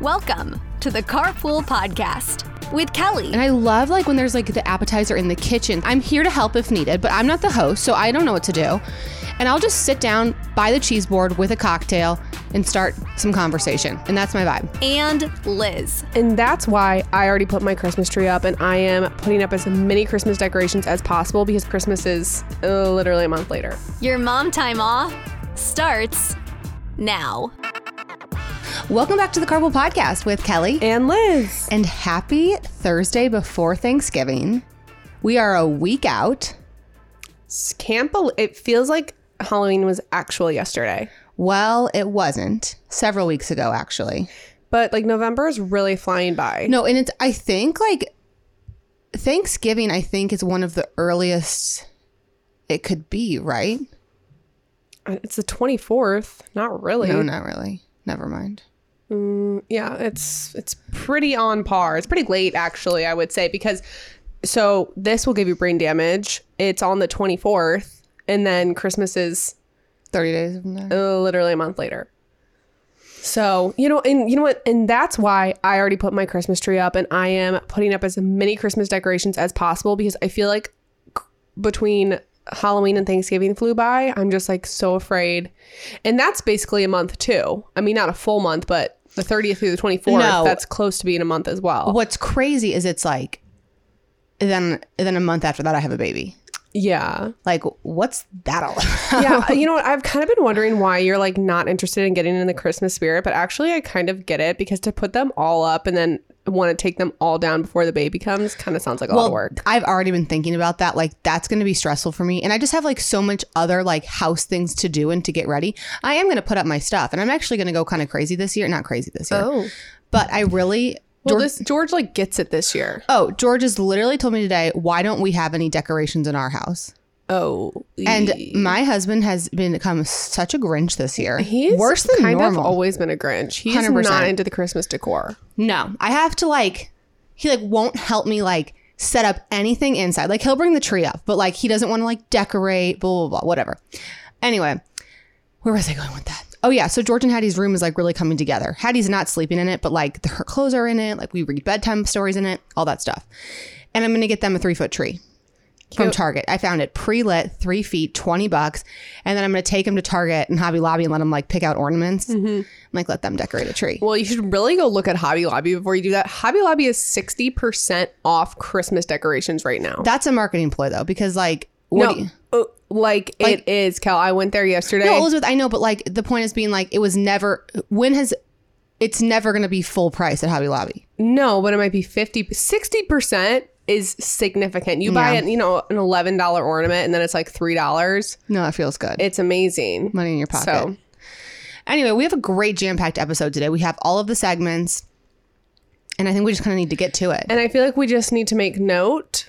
Welcome to the Carpool Podcast with Kelly. And I love like when there's like the appetizer in the kitchen. I'm here to help if needed, but I'm not the host, so I don't know what to do. And I'll just sit down by the cheese board with a cocktail and start some conversation. And that's my vibe. and Lizz. And that's why I already put my Christmas tree up and I am putting up as many Christmas decorations as possible because Christmas is uh, literally a month later. Your mom time off starts now. Welcome back to the Carpool Podcast with Kelly. And Lizz. And happy Thursday before Thanksgiving. We are a week out. Can't believe it feels like Halloween was actual yesterday. Well, it wasn't. Several weeks ago, actually. But like November is really flying by. No, and it's, I think like Thanksgiving, I think is one of the earliest it could be, right? Uh, it's the 24th. Not really. No, not really. Never mind. Yeah, it's it's pretty on par. It's pretty late actually, I would say because so this will give you brain damage. It's on the 24th and then Christmas is 30 days from now. uh, literally a month later. So, you know, and you know what? And that's why I already put my Christmas tree up and I am putting up as many Christmas decorations as possible because I feel like c- between Halloween and Thanksgiving flew by, I'm just like so afraid. And that's basically a month too. I mean, not a full month, but the 30th through the 24th, No. that's close to being a month as well. What's crazy is it's like then then a month after that I have a baby. Yeah. Like what's that all about? Yeah, uh, you know what? I've kind of been wondering why you're like not interested in getting in the Christmas spirit, but actually, I kind of get it because to put them all up and then want to take them all down before the baby comes kind of sounds like a lot of work. I've already been thinking about that. Like that's going to be stressful for me, and I just have like so much other like house things to do and to get ready. I am going to put up my stuff, and I'm actually going to go kind of crazy this year. Not crazy this year, Oh, but I really. Well, George- this George like gets it this year. oh, George has literally told me today, why don't we have any decorations in our house? Oh, And my husband has been become such a Grinch this year. he's worse than kind normal. of always been a Grinch. He's 100%. not into the Christmas decor. No, I have to like, he like won't help me like set up anything inside. Like he'll bring the tree up, but like he doesn't want to like decorate, blah, blah, blah, whatever. Anyway, where was I going with that? Oh yeah, so George and Hattie's room is like really coming together. Hattie's not sleeping in it, but like her clothes are in it. Like we read bedtime stories in it, all that stuff. And I'm gonna get them a three foot tree from Target. I found it pre lit, three feet, twenty bucks, and then I'm gonna take them to Target and Hobby Lobby and let them like pick out ornaments, mm-hmm. and, like let them decorate a tree. Well, you should really go look at Hobby Lobby before you do that. Hobby Lobby is 60% off Christmas decorations right now. That's a marketing ploy though, because like what no, you, uh, like, it is, Cal. I went there yesterday. no, Elizabeth, I know, but like the point is being like it was never when has it's never gonna be full price at Hobby Lobby. No, but it might be 50 60% is significant. You buy Yeah. it, you know, an $11 ornament and then it's like $3. No, that feels good. It's amazing. Money in your pocket. So, Anyway, we have a great jam packed episode today. We have all of the segments, and I think we just kind of need to get to it. and I feel like we just need to make note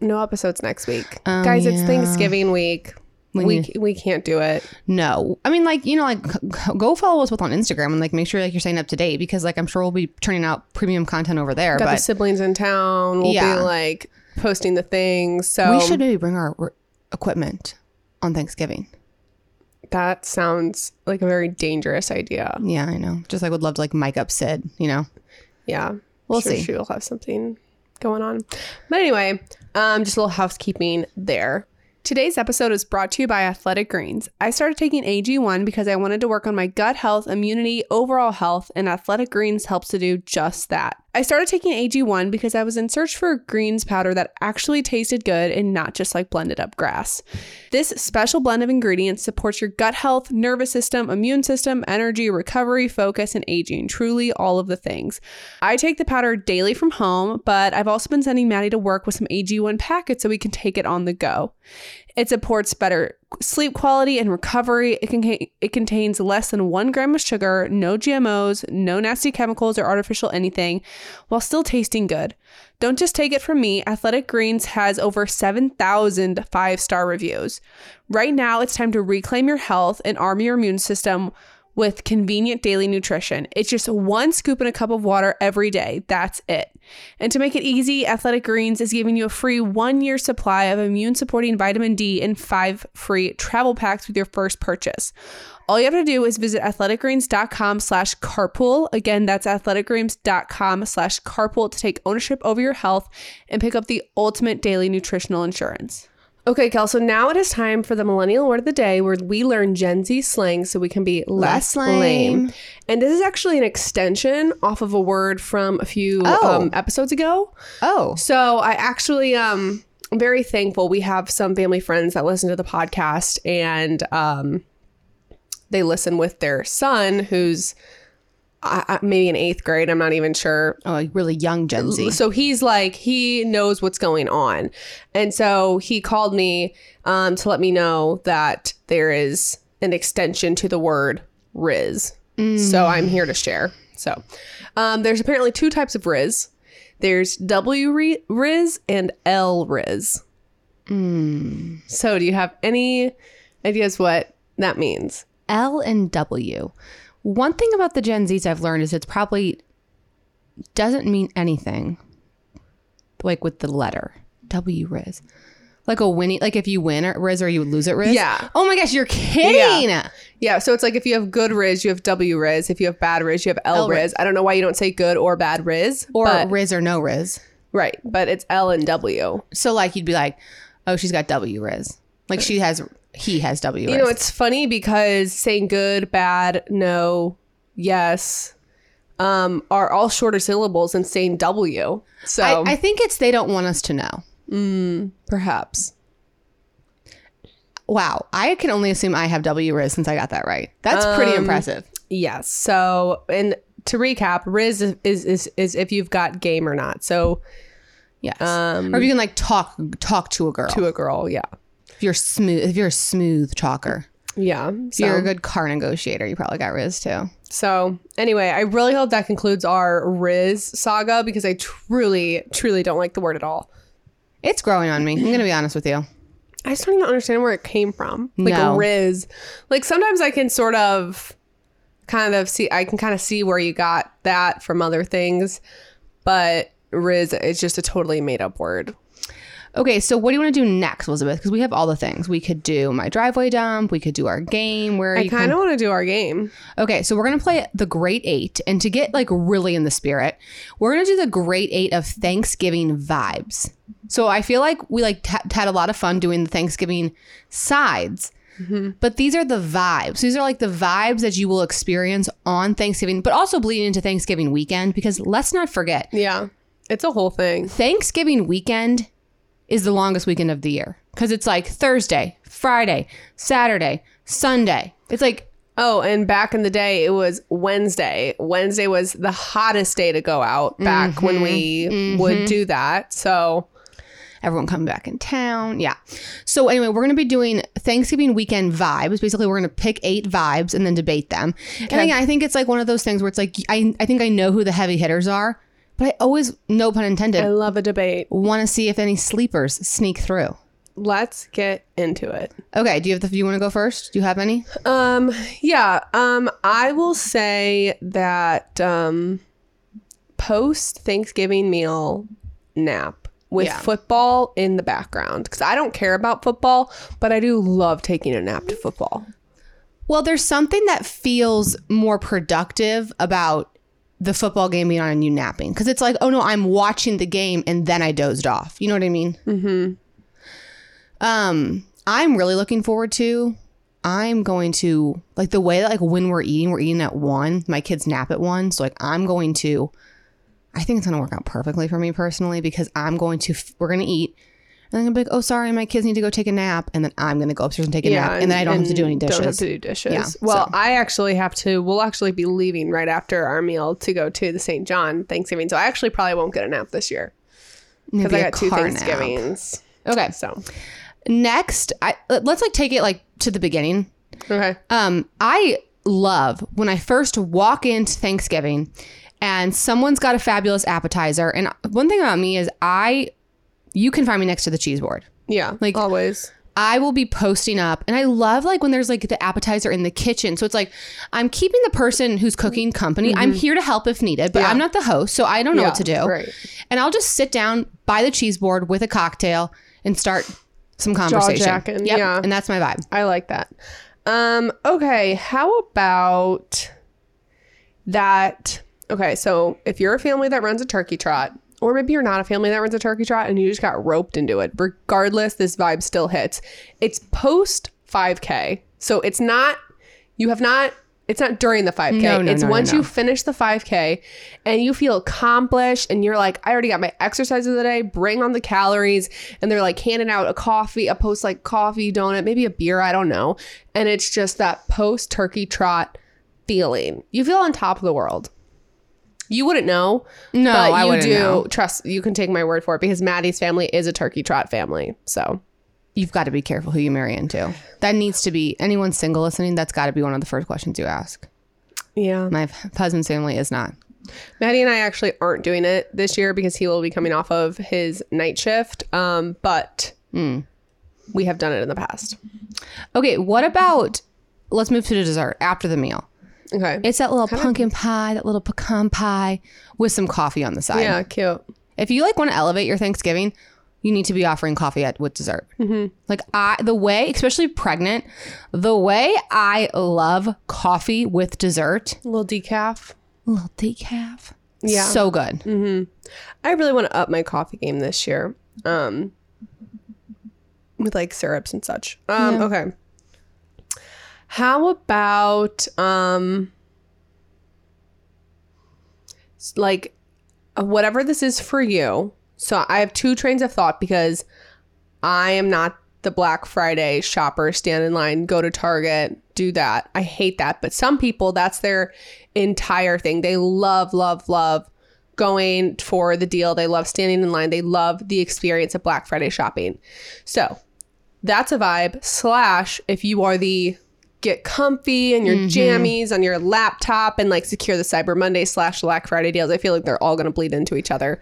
no episodes next week. Oh, Guys, it's. Thanksgiving week. We We, need- we can't do it. No, I mean, like you know, like go follow us both on Instagram and like make sure like you're staying up to date because like I'm sure we'll be turning out premium content over there. Got the siblings in town. We'll Yeah. be like posting the things. So we should maybe bring our r- equipment on Thanksgiving. that sounds like a very dangerous idea. Yeah, I know. Just like would love to like mic up Sid. You know. Yeah. We'll Sure see. She will have something going on. But anyway, um, just a little housekeeping there. Today's episode is brought to you by Athletic Greens. I started taking AG1 because I wanted to work on my gut health, immunity, overall health, and Athletic Greens helps to do just that. I started taking AG1 because I was in search for a greens powder that actually tasted good and not just like blended up grass. This special blend of ingredients supports your gut health, nervous system, immune system, energy, recovery, focus, and aging. Truly all of the things. I take the powder daily from home, but I've also been sending Maddie to work with some AG1 packets so we can take it on the go. It supports better sleep quality and recovery. It, can, it contains less than one gram of sugar, no GMOs, no nasty chemicals or artificial anything, while still tasting good. Don't just take it from me. Athletic Greens has over 7,000 five star reviews. Right now, it's time to reclaim your health and arm your immune system with convenient daily nutrition. It's just one scoop in a cup of water every day. That's it. And to make it easy, Athletic Greens is giving you a free one year supply of immune supporting vitamin D and five free travel packs with your first purchase. All you have to do is visit athleticgreens.com slash carpool. Again, that's athleticgreens.com slash carpool to take ownership over your health and pick up the ultimate daily nutritional insurance. Okay, Kel, so now it is time for the millennial word of the day where we learn Gen Z slang so we can be less, Less lame. lame. And this is actually an extension off of a word from a few Oh. um, episodes ago. Oh, So I actually um I'm very thankful we have some family friends that listen to the podcast and um they listen with their son who's uh, maybe in eighth grade. I'm not even sure. oh, like really young Gen Z. So he's like he knows what's going on, and so he called me um, to let me know that there is an extension to the word Rizz. So I'm here to share. So um, there's apparently two types of Rizz. There's W Rizz and L Rizz. So do you have any ideas what that means? L and W. One thing about the Gen Zs I've learned is it's probably doesn't mean anything. Like with the letter W Rizz. Like a winning, like if you win at Rizz or you lose at Rizz. Yeah. Oh my gosh, you're kidding. Yeah, yeah. so it's like if you have good Rizz, you have W Rizz. If you have bad Rizz, you have L, L Rizz. Rizz. I don't know why you don't say good or bad Rizz. Or but- Rizz or no Rizz. right, but it's L and W. So like you'd be like, oh, she's got W Rizz. Like she has, he has W You know, it's funny because saying good, bad, no, yes, um, are all shorter syllables than saying W. So I, I think it's they don't want us to know. Mm, perhaps. Wow, I can only assume I have W Rizz since I got that right. That's pretty Um, impressive. Yes. So, and to recap, Rizz is, is is is if you've got game or not. So Yes. um, or if you can like talk talk to a girl. to a girl, yeah, if you're smooth, if you're a smooth talker, yeah. if you're a good car negotiator, you probably got Rizz too. so anyway, I really hope that concludes our Rizz saga because I truly, truly don't like the word at all. It's growing on me. I'm gonna be honest with you. I just don't even understand where it came from. Like No. Rizz. Like sometimes I can sort of kind of see I can kind of see where you got that from other things, but Rizz is just a totally made up word. Okay, so what do you want to do next, Elizabeth? Because we have all the things. We could do my driveway dump. We could do our game where I kind of want to do our game. Okay, so we're gonna play the Great Eight, and to get like really in the spirit, we're gonna do the Great Eight of Thanksgiving vibes. So I feel like we like t- had a lot of fun doing the Thanksgiving sides, mm-hmm. but these are the vibes. These are like the vibes that you will experience on Thanksgiving, but also bleeding into Thanksgiving weekend. Because let's not forget, Yeah. It's a whole thing. Thanksgiving weekend is the longest weekend of the year because it's like Thursday, Friday, Saturday, Sunday. It's like Oh, and back in the day, it was Wednesday. Wednesday was the hottest day to go out back when we mm-hmm. would mm-hmm. do that. So, everyone coming back in town. Yeah. So anyway, we're going to be doing Thanksgiving weekend vibes. Basically, we're going to pick eight vibes and then debate them. And again, I think it's like one of those things where it's like I I think I know who the heavy hitters are, but I always, no pun intended, I love a debate. want to see if any sleepers sneak through. Let's get into it. Okay. Do you have the? Do you want to go first? Do you have any? Um, yeah. Um, I will say that um, post Thanksgiving meal nap with Yeah. football in the background because I don't care about football, but I do love taking a nap to football. Well, there's something that feels more productive about the football game being on and you napping because it's like, oh no, I'm watching the game and then I dozed off. You know what I mean? Mm-hmm. Um, I'm really looking forward to. I'm going to like the way that like when we're eating, we're eating at one. My kids nap at one, so like I'm going to. I think it's gonna work out perfectly for me personally because I'm going to. We're gonna eat. And I'm like, oh, sorry, my kids need to go take a nap. And then I'm going to go upstairs and take a nap. And, then I don't have to do any dishes. Don't have to do dishes. Yeah, well, so. I actually have to. We'll actually be leaving right after our meal to go to the St. John Thanksgiving. So I actually probably won't get a nap this year because I got two car nap. Thanksgivings. Okay. So Next, I, let's like take it like to the beginning. okay. Um, I love when I first walk into Thanksgiving and someone's got a fabulous appetizer. And one thing about me is I, you can find me next to the cheese board. Yeah, Like- always. I will be posting up and I love like when there's like the appetizer in the kitchen. So it's like I'm keeping the person who's cooking company. I'm here to help if needed, but Mm-hmm. Yeah. I'm not the host, so I don't know Yeah, what to do. right. And I'll just sit down by the cheese board with a cocktail and start some conversation. Yep, yeah. And that's my vibe. I like that. Um, okay, how about that? Okay, so if you're a family that runs a turkey trot, or maybe you're not a family that runs a turkey trot and you just got roped into it, regardless, this vibe still hits. It's post 5K. So it's not, you have not, it's not during the 5K. No, no, it's no, once you finish the 5K and you feel accomplished and you're like, I already got my exercise of the day, bring on the calories. And they're like handing out a coffee, a post like coffee, donut, maybe a beer, I don't know. And it's just that post turkey trot feeling. You feel on top of the world. You wouldn't know. No, but I you do. know. Trust, you can take my word for it because Maddie's family is a turkey trot family. So, You've got to be careful who you marry into. That needs to be anyone single listening. That's got to be one of the first questions you ask. yeah. My husband's family is not. Maddie and I actually aren't doing it this year because he will be coming off of his night shift. Um, but Hmm. we have done it in the past. Okay, what about let's move to the dessert after the meal. Okay. It's that little pumpkin pie, that little pecan pie with some coffee on the side. yeah, cute. If you like want to elevate your Thanksgiving, you need to be offering coffee at with dessert. Mm-hmm. Like I, the way, especially pregnant, the way I love coffee with dessert, A little decaf. a little decaf, Yeah. so good. I really want to up my coffee game this year. Um, with like syrups and such. Um, okay. How about um like uh, whatever this is for you. So I have two trains of thought because I am not the Black Friday shopper, stand in line, go to Target, do that. I hate that. But some people, that's their entire thing. They love, love, love going for the deal. They love standing in line. They love the experience of Black Friday shopping. So that's a vibe. Slash, if you are the get comfy and your jammies on your laptop and like secure the Cyber Monday slash Black Friday deals, I feel like they're all going to bleed into each other.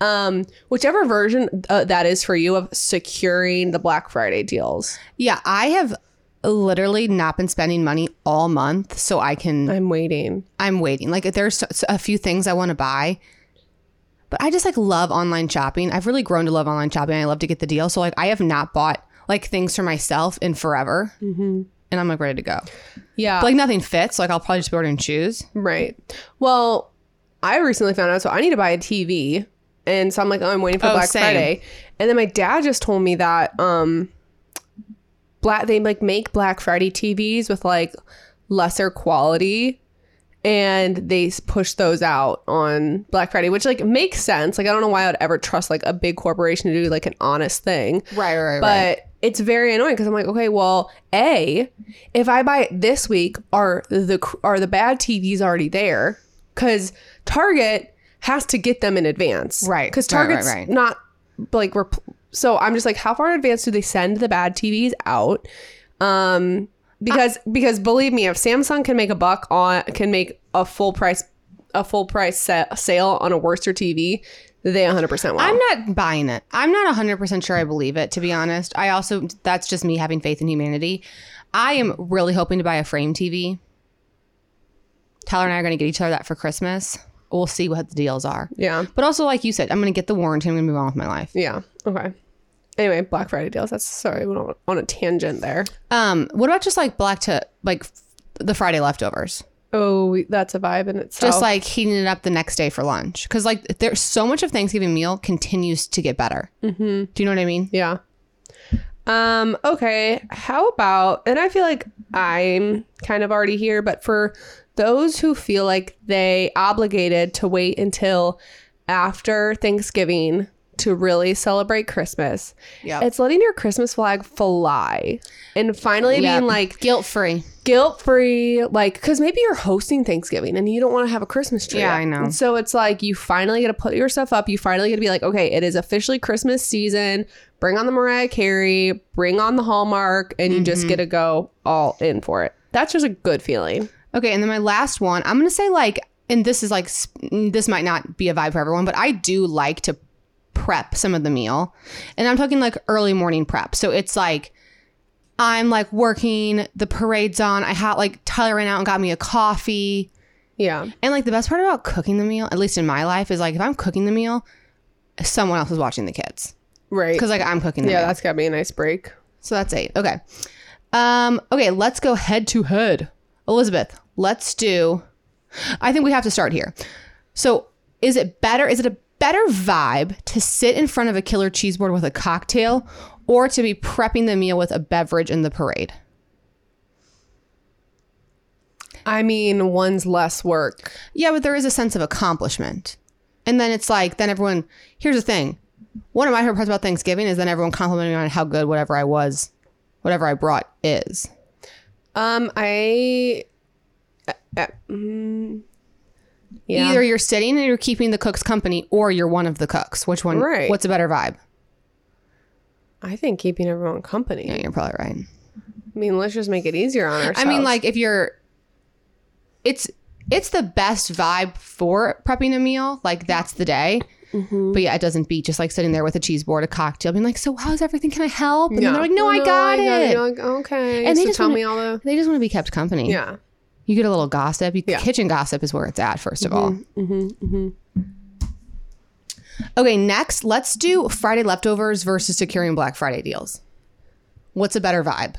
Um, whichever version uh, that is for you of securing the Black Friday deals. Yeah, I have literally not been spending money all month, so I can. I'm waiting. I'm waiting. Like there's a few things I want to buy, but I just like love online shopping. I've really grown to love online shopping. I love to get the deal. So like I have not bought like things for myself in forever, mm-hmm. And I'm like ready to go. Yeah. But like nothing fits. Like I'll probably just be ordering shoes. Right. Well, I recently found out, so I need to buy a TV. And so I'm like, oh, I'm waiting for Oh, Black same. Friday. And then my dad just told me that um black they like make Black Friday TVs with like lesser quality and they push those out on Black Friday, which like makes sense. Like I don't know why I'd ever trust like a big corporation to do like an honest thing. Right, right, right, But it's very annoying because I'm like, okay, well, a if I buy it this week, are the are the bad TVs already there? Because Target has to get them in advance, Right, Because right, right, Target's right. not like rep- so. I'm just like, how far in advance do they send the bad TVs out? Um, because because believe me, if Samsung can make a buck on can make a full price a full price sa- sale on a Worcester TV, they 100 percent will. I'm not buying it. I'm not 100% sure I believe it, to be honest. I also, that's just me having faith in humanity. I am really hoping to buy a frame TV. Tyler and I are going to get each other that for Christmas. We'll see what the deals are. yeah. But also, like you said, I'm going to get the warranty. I'm going to move on with my life. Yeah. Okay. Anyway, Black Friday deals. That's sorry, we're on- on a tangent there. Um, what about just like black to like f- the Friday leftovers? Oh, that's a vibe in itself. Just like heating it up the next day for lunch. Because like there's so much of Thanksgiving meal continues to get better. Mm-hmm. Do you know what I mean? yeah. Um. Okay. How about? And I feel like I'm kind of already here, but for those who feel like they obligated to wait until after Thanksgiving to really celebrate Christmas, Yep. it's letting your Christmas flag fly and finally Yep. being like guilt free. guilt free, like, because maybe you're hosting Thanksgiving and you don't want to have a Christmas tree. Yeah, up. I know. And so it's like you finally get to put your stuff up. You finally get to be like, okay, it is officially Christmas season. Bring on the Mariah Carey, bring on the Hallmark, and you Mm-hmm. just get to go all in for it. That's just a good feeling. Okay, and then my last one, I'm gonna say like, and this is like, this might not be a vibe for everyone, but I do like to prep some of the meal, and I'm talking like early morning prep. So it's like I'm like working, the parade's on. I had like Tyler ran out and got me a coffee. Yeah. And like the best part about cooking the meal, at least in my life, is like if I'm cooking the meal, someone else is watching the kids. Right. Because like I'm cooking the yeah, meal. that's gotta be a nice break. So that's eight. Okay. Um, okay, let's go head to head. Elizabeth, let's do I think we have to start here. So is it better is it a better vibe to sit in front of a killer cheese board with a cocktail or to be prepping the meal with a beverage in the parade? I mean, one's less work. Yeah, but there is a sense of accomplishment. And then it's like, then everyone, here's the thing. One of my favorite parts about Thanksgiving is then everyone complimenting me on how good whatever I was, whatever I brought is. Um, I. Uh, uh, mm, yeah. Either you're sitting and you're keeping the cook's company or you're one of the cooks. Which one? Right. What's a better vibe? I think keeping everyone company. Yeah, you're probably right. I mean, let's just make it easier on ourselves. I mean, like if you're, it's it's the best vibe for prepping a meal. Like that's the day. Mm-hmm. But yeah, it doesn't beat just like sitting there with a cheese board, a cocktail, being like, "So how's everything? Can I help?" And then they're like, "No, I got it." You're like, okay. And they so just tell wanna- me all the. They just want to be kept company. Yeah. You get a little gossip. You, Yeah. Mm-hmm, Kitchen gossip is where it's at, first of all. Okay, next, let's do Friday leftovers versus securing Black Friday deals. What's a better vibe?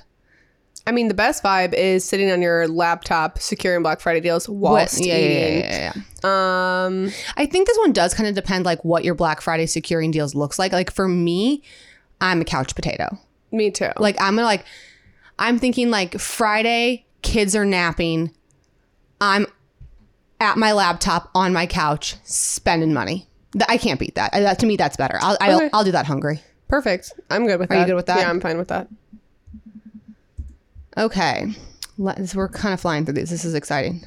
I mean, the best vibe is sitting on your laptop securing Black Friday deals whilst yeah, yeah, eating. yeah, yeah, yeah. Um, I think this one does kind of depend like what your Black Friday securing deals looks like. Like for me, I'm a couch potato. me too. Like I'm gonna like I'm thinking like Friday, kids are napping. I'm at my laptop on my couch spending money. Th- I can't beat that. I- that to me, that's better. I'll I'll, Okay. I'll do that hungry. Perfect. I'm good with Are that. you good with that? Yeah, I'm fine with that. Okay. Let's, we're kind of flying through these. This is exciting.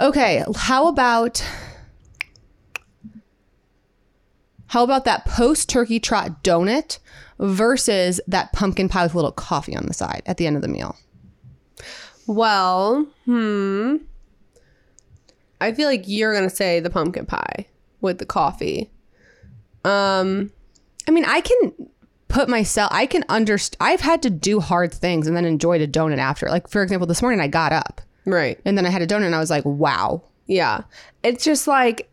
Okay. How about how about that post turkey trot donut versus that pumpkin pie with a little coffee on the side at the end of the meal? Well, hmm. I feel like you're gonna say the pumpkin pie with the coffee. Um, I mean, I can put myself, I can understand. I've had to do hard things and then enjoyed a donut after. Like, for example, this morning I got up right. and then I had a donut and I was like, wow. Yeah. It's just like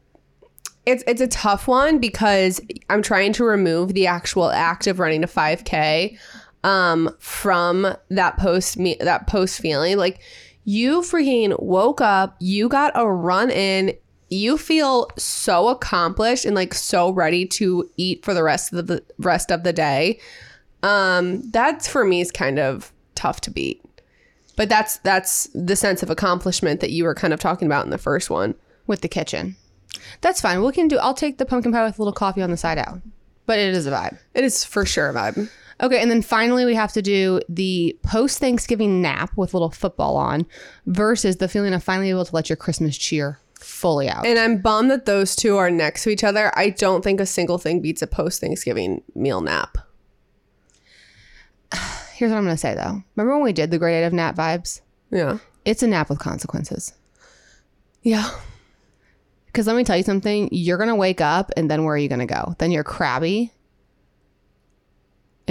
it's it's a tough one because I'm trying to remove the actual act of running a 5k um from that post me that post feeling like you freaking woke up, you got a run in, you feel so accomplished and like so ready to eat for the rest of the rest of the day. Um that's for me is kind of tough to beat. But that's that's the sense of accomplishment that you were kind of talking about in the first one. with the kitchen. That's fine. We can do. I'll take the pumpkin pie with a little coffee on the side out, but it is a vibe. It is for sure a vibe. Okay, and then finally we have to do the post Thanksgiving nap with a little football on versus the feeling of finally able to let your Christmas cheer fully out. And I'm bummed that those two are next to each other. I don't think a single thing beats a post Thanksgiving meal nap. Here's what I'm gonna say though. Remember when we did the grade of nap vibes? Yeah. It's a nap with consequences. Yeah. Because let me tell you something. You're gonna wake up, and then where are you gonna go? Then you're crabby,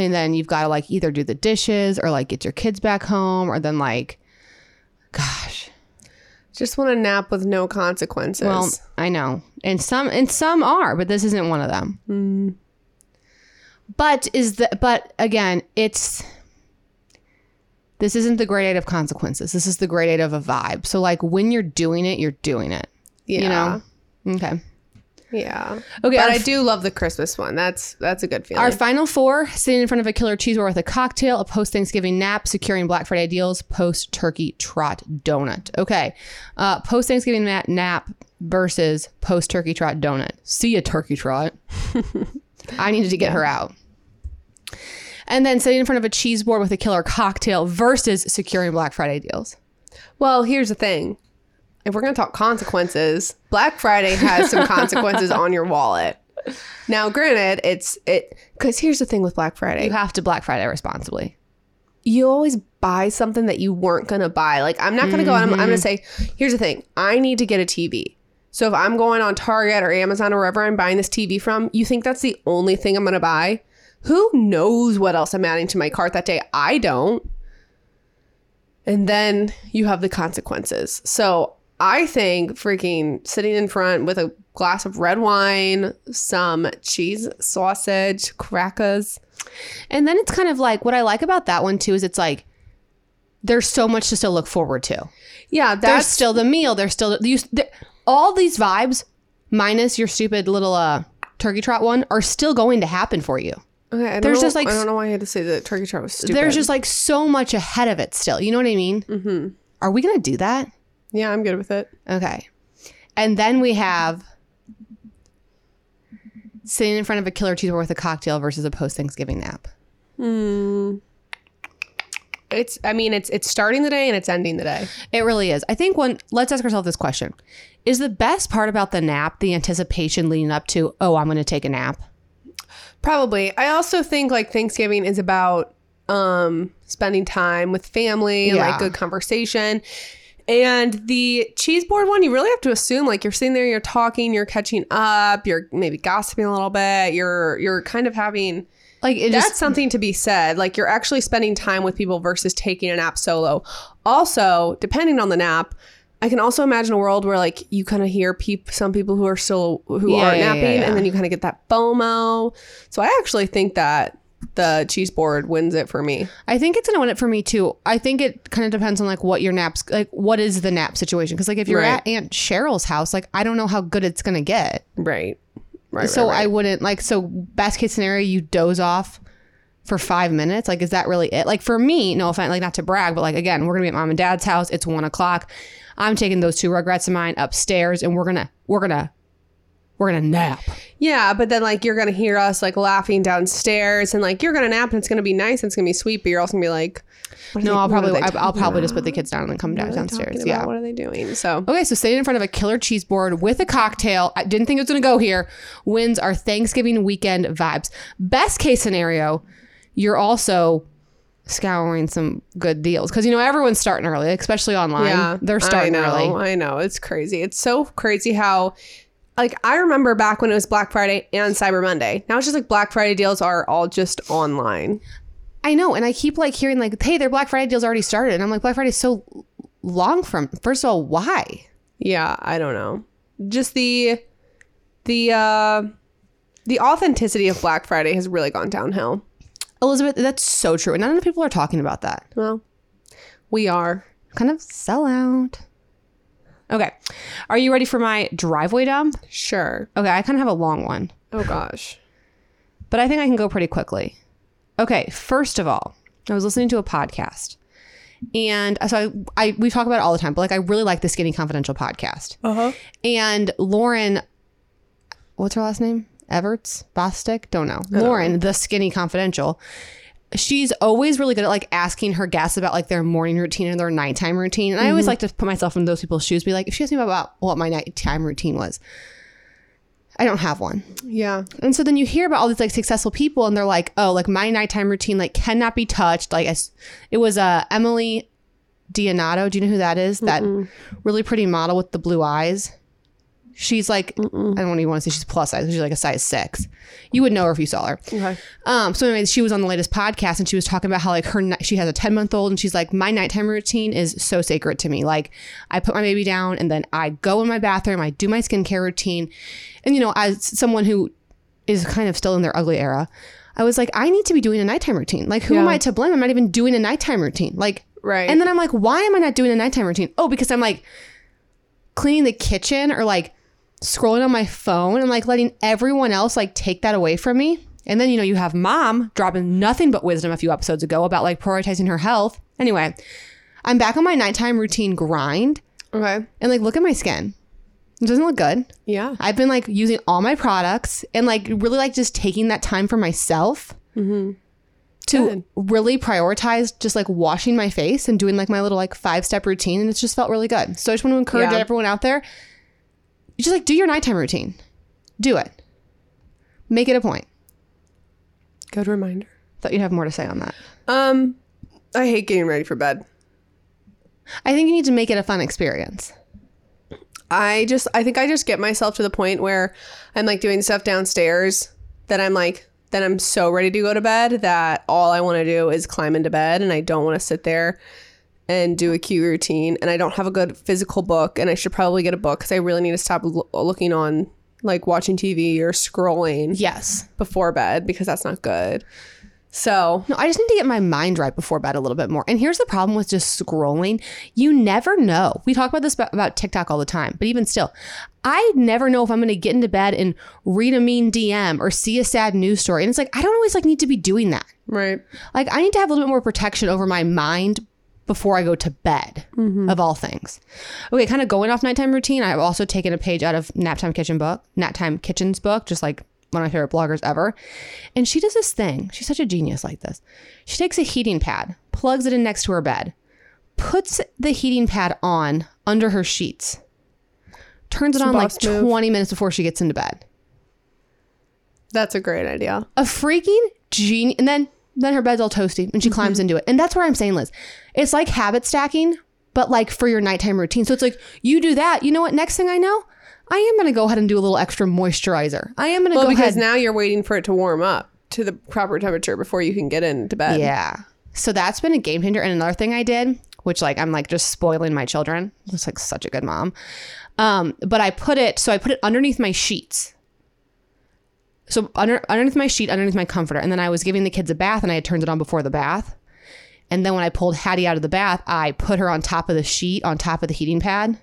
and then you've got to like either do the dishes or like get your kids back home, or then like, gosh. Just want to nap with no consequences. Well, I know, and some and some are, but this isn't one of them. Mm. But is the but again, it's this isn't the great eight of consequences. This is the great eight of a vibe. So like when you're doing it, you're doing it. yeah. You know. Okay. Yeah. Okay. But I do love the Christmas one. That's that's a good feeling. our final four: sitting in front of a killer cheese board with a cocktail, a post Thanksgiving nap, securing Black Friday deals, post turkey trot donut. Okay. Uh, post Thanksgiving nap, nap versus post turkey trot donut. See a turkey trot. I needed to get her out. And then sitting in front of a cheese board with a killer cocktail versus securing Black Friday deals. Well, here's the thing. If we're going to talk consequences, Black Friday has some consequences on your wallet. Now, granted, it's it cuz here's the thing with Black Friday. You have to Black Friday responsibly. you always buy something that you weren't going to buy. Like I'm not going to go out I'm, I'm going to mm-hmm. say, here's the thing. I need to get a TV. So if I'm going on Target or Amazon or wherever I'm buying this TV from, you think that's the only thing I'm going to buy? who knows what else I'm adding to my cart that day? I don't. And then you have the consequences. So I think freaking sitting in front with a glass of red wine, some cheese, sausage, crackers. And then it's kind of like what I like about that one too is it's like there's so much to still look forward to. Yeah, There's still the meal. There's still you, there, all these vibes, minus your stupid little uh, turkey trot one, are still going to happen for you. okay. I don't there's know- just, like, I don't know why I had to say that turkey trot was stupid. There's just like so much ahead of it still. You know what I mean? Mhm. Are we gonna do that? Yeah, I'm good with it. Okay. And then we have sitting in front of a killer cheeseburger with a cocktail versus a post Thanksgiving nap. Hmm. It's I mean it's it's starting the day and it's ending the day. It really is. I think when let's ask ourselves this question. Is the best part about the nap the anticipation leading up to, oh, I'm gonna take a nap? Probably. I also think like Thanksgiving is about um spending time with family and Yeah. like good conversation. And the cheese board one, you really have to assume like you're sitting there, you're talking, you're catching up, you're maybe gossiping a little bit, you're you're kind of having Like it that's just something to be said. Like you're actually spending time with people versus taking a nap solo. Also, depending on the nap, I can also imagine a world where like you kind of hear peop- some people who are still who Yeah, yeah, yeah, napping, yeah. and then you kind of get that FOMO. So I actually think that the cheese board wins it for me. I think it's gonna win it for me too. I think it kind of depends on like what your naps like what is the nap situation. Because like if you're Right. at Aunt Cheryl's house, like I don't know how good it's gonna get. Right. Right. so right, right. I wouldn't like so best case scenario you doze off for five minutes. Like is that really it? Like for me, no offense, like not to brag, but like again, we're gonna be at mom and dad's house. It's one o'clock. I'm taking those two regrets of mine upstairs, and we're gonna we're gonna we're gonna nap. Yeah, but then like you're gonna hear us like laughing downstairs, and like you're gonna nap, and it's gonna be nice, and it's gonna be sweet, but you're also gonna be like, No, they- I'll probably they I, I'll probably just put the kids down and then come are downstairs. Yeah. What are they doing? So Okay, so sitting in front of a killer cheese board with a cocktail, I didn't think it was gonna go here, wins our Thanksgiving weekend vibes. Best case scenario, you're also scouring some good deals because you know everyone's starting early, especially online. Yeah, They're starting I know, early. I know. It's crazy. It's so crazy how, like, I remember back when it was Black Friday and Cyber Monday. Now it's just like Black Friday deals are all just online. I know, and I keep like hearing like, "Hey, their Black Friday deals already started," and I'm like, "Black Friday's so long from." First of all, why? Yeah, I don't know. Just the, the, uh, the authenticity of Black Friday has really gone downhill. Elizabeth, that's so true, and none of the people are talking about that. Well, we are. Kind of sell out. Okay, are you ready for my driveway dump? Sure. Okay, I kind of have a long one. Oh gosh. but I think I can go pretty quickly. Okay, first of all, I was listening to a podcast, and so I, I we talk about it all the time, but like I really like the Skinny Confidential podcast. Uh huh. And Lauryn, what's her last name? Evarts Bosstick? Don't know. Lauryn, the Skinny Confidential. She's always really good at like asking her guests about like their morning routine and their nighttime routine. And I always like to put myself in those people's shoes. Be like, if she asked me about what my nighttime routine was, I don't have one. Yeah. And so then you hear about all these like successful people and they're like, oh, like my nighttime routine like cannot be touched. Like it was uh, Emily DiDonato. Do you know who that is? That really pretty model with the blue eyes. She's like, I don't even want to say she's plus size. She's like a size six. You would know her if you saw her. Okay. Um, so anyway, she was on the latest podcast and she was talking about how like her she has a 10 month old and she's like my nighttime routine is so sacred to me. Like I put my baby down and then I go in my bathroom, I do my skincare routine. And you know, as someone who is kind of still in their ugly era, I was like, I need to be doing a nighttime routine. Like who am I to blame? I'm not even doing a nighttime routine. Like Right. and then I'm like, why am I not doing a nighttime routine? Oh, because I'm like cleaning the kitchen or like scrolling on my phone and like letting everyone else like take that away from me. And then, you know, you have mom dropping nothing but wisdom a few episodes ago about like prioritizing her health. Anyway, I'm back on my nighttime routine grind okay. and like look at my skin. It doesn't look good. Yeah. I've been like using all my products and like really like just taking that time for myself mm-hmm. to Good. really prioritize just like washing my face and doing like my little like five step routine. And it's just felt really good. So I just want to encourage Yeah. everyone out there you just like do your nighttime routine, do it, make it a point. Good reminder. Thought you'd have more to say on that. Um, I hate getting ready for bed. I think you need to make it a fun experience. I just I think I just get myself to the point where I'm like doing stuff downstairs that I'm like then I'm so ready to go to bed that all I want to do is climb into bed and I don't want to sit there and do a cute routine and I don't have a good physical book and I should probably get a book cuz I really need to stop lo- looking on like watching TV or scrolling Yes. before bed because that's not good. So, No, I just need to get my mind right before bed a little bit more. And here's the problem with just scrolling. You never know. We talk about this about, about TikTok all the time, but even still, I never know if I'm going to get into bed and read a mean DM or see a sad news story. And it's like, I don't always like need to be doing that. right. Like I need to have a little bit more protection over my mind before I go to bed, mm-hmm. of all things. Okay, kind of going off nighttime routine. I've also taken a page out of Naptime Kitchen book, Naptime Kitchen's book, just like one of my favorite bloggers ever. And she does this thing. She's such a genius like this. She takes a heating pad, plugs it in next to her bed, puts the heating pad on under her sheets, turns it on like move. 20 minutes before she gets into bed. That's a great idea. a freaking genius. And then then her bed's all toasty and she mm-hmm. climbs into it. And that's where I'm saying, Lizz, it's like habit stacking, but like for your nighttime routine. So it's like you do that. You know what? Next thing I know, I am going to go ahead and do a little extra moisturizer. I am going to Well, go because ahead. now you're waiting for it to warm up to the proper temperature before you can get into bed. yeah. So that's been a game changer. And another thing I did, which like I'm like just spoiling my children. It's like such a good mom. Um, but I put it so I put it underneath my sheets. So under underneath my sheet, underneath my comforter, and then I was giving the kids a bath, and I had turned it on before the bath. And then when I pulled Hattie out of the bath, I put her on top of the sheet, on top of the heating pad.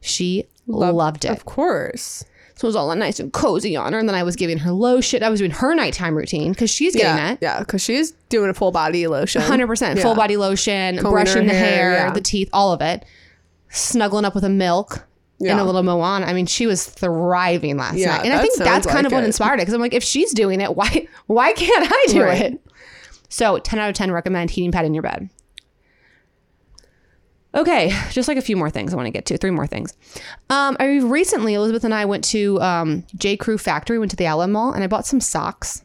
She loved it. Of course. So it was all nice and cozy on her. And then I was giving her lotion. I was doing her nighttime routine because she's getting Yeah. it. Yeah. Because she's doing a full body lotion. Hundred percent full body lotion, Combing brushing the hair, hair, yeah. the teeth, all of it. Snuggling up with a milk and a little Moana. I mean, she was thriving last Yeah, night, and I think that's kind of like what it. inspired it. Because I'm like, if she's doing it, why why can't I do Right. it? So ten out of ten recommend heating pad in your bed. Okay, just like a few more things I want to get to. Three more things. Um, I recently Elizabeth and I went to um, J Crew Factory, went to the Outlet Mall, and I bought some socks.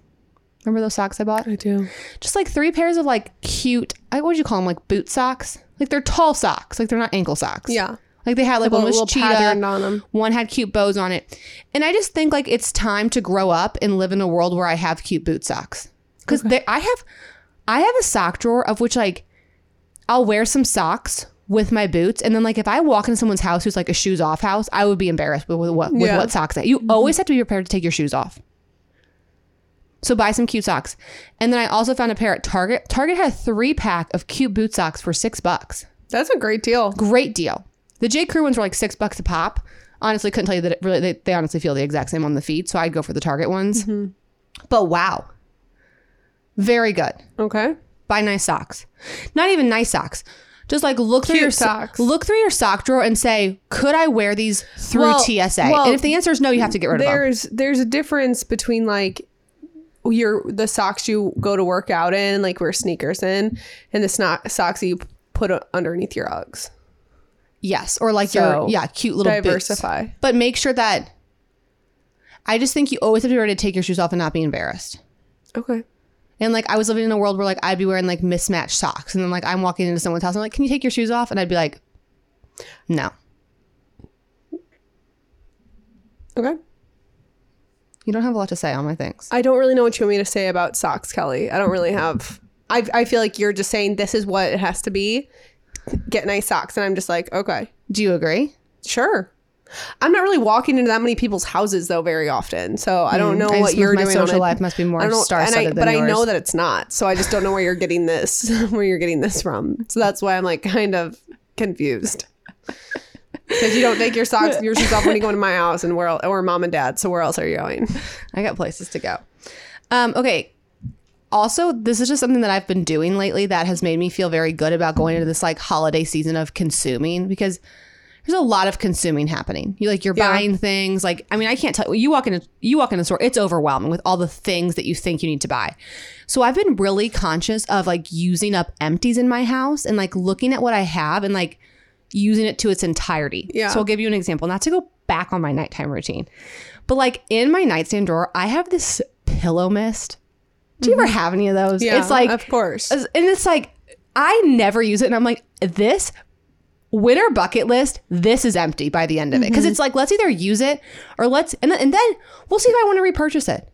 Remember those socks I bought? I do. just like three pairs of like cute I what would you call them like boot socks like they're tall socks like they're not ankle socks Yeah. like they had like one was little cheetah on them. one had cute bows on it and I just think like it's time to grow up and live in a world where I have cute boot socks because I have I have a sock drawer of which like I'll wear some socks with my boots and then like if I walk into someone's house who's like a shoes off house I would be embarrassed with, with what with Yeah. what socks I you mm-hmm. always have to be prepared to take your shoes off so buy some cute socks. And then I also found a pair at Target. Target had a three pack of cute boot socks for six bucks. That's a great deal. Great deal. The J. Crew ones were like six bucks a pop. Honestly, couldn't tell you that it really they, they honestly feel the exact same on the feet. So I'd go for the Target ones. Mm-hmm. But wow. Very good. Okay. Buy nice socks. Not even nice socks. Just like look through your so- socks. Look through your sock drawer and say, could I wear these through Well- TSA? well, and if the answer is no, you have to get rid of them. There's there's a difference between like your the socks you go to work out in, like wear sneakers in, and the sno- socks you put underneath your Uggs. Yes, or like So, your yeah, cute little boots. Diversify. But make sure that I just think you always have to be ready to take your shoes off and not be embarrassed. Okay. And like I was living in a world where like I'd be wearing like mismatched socks, and then like I'm walking into someone's house, and I'm like, "Can you take your shoes off?" And I'd be like, "No, Okay. you don't have a lot to say on my things." I don't really know what you want me to say about socks, Kelly. I don't really have. I I feel like you're just saying this is what it has to be. Get nice socks, and I'm just like, okay, Do you agree? sure. I'm not really walking into that many people's houses though very often, so I don't know Hmm. I what you're my doing. social life must be more I don't know- and I- star-studded But I know that it's not, so I just don't know where you're getting this, where you're getting this from. So that's why I'm like kind of confused. Because you don't take your socks, your shoes off when you go into my house, and where or mom and dad. So where else are you going? I got places to go. Um, okay. Also, this is just something that I've been doing lately that has made me feel very good about going into this like holiday season of consuming because there's a lot of consuming happening. You like you're Yeah. buying things like I mean I can't tell you walk in a, you walk in a store it's overwhelming with all the things that you think you need to buy. So I've been really conscious of like using up empties in my house and like looking at what I have and like using it to its entirety. Yeah. So I'll give you an example, not to go back on my nighttime routine, but like in my nightstand drawer, I have this pillow mist. Do you ever have any of those? Mm-hmm. Yeah, it's like of course. and it's like I never use it, and I'm like this winter bucket list. This is empty by the end of it because Mm-hmm. it's like let's either use it or let's and then, and then we'll see if I want to repurchase it.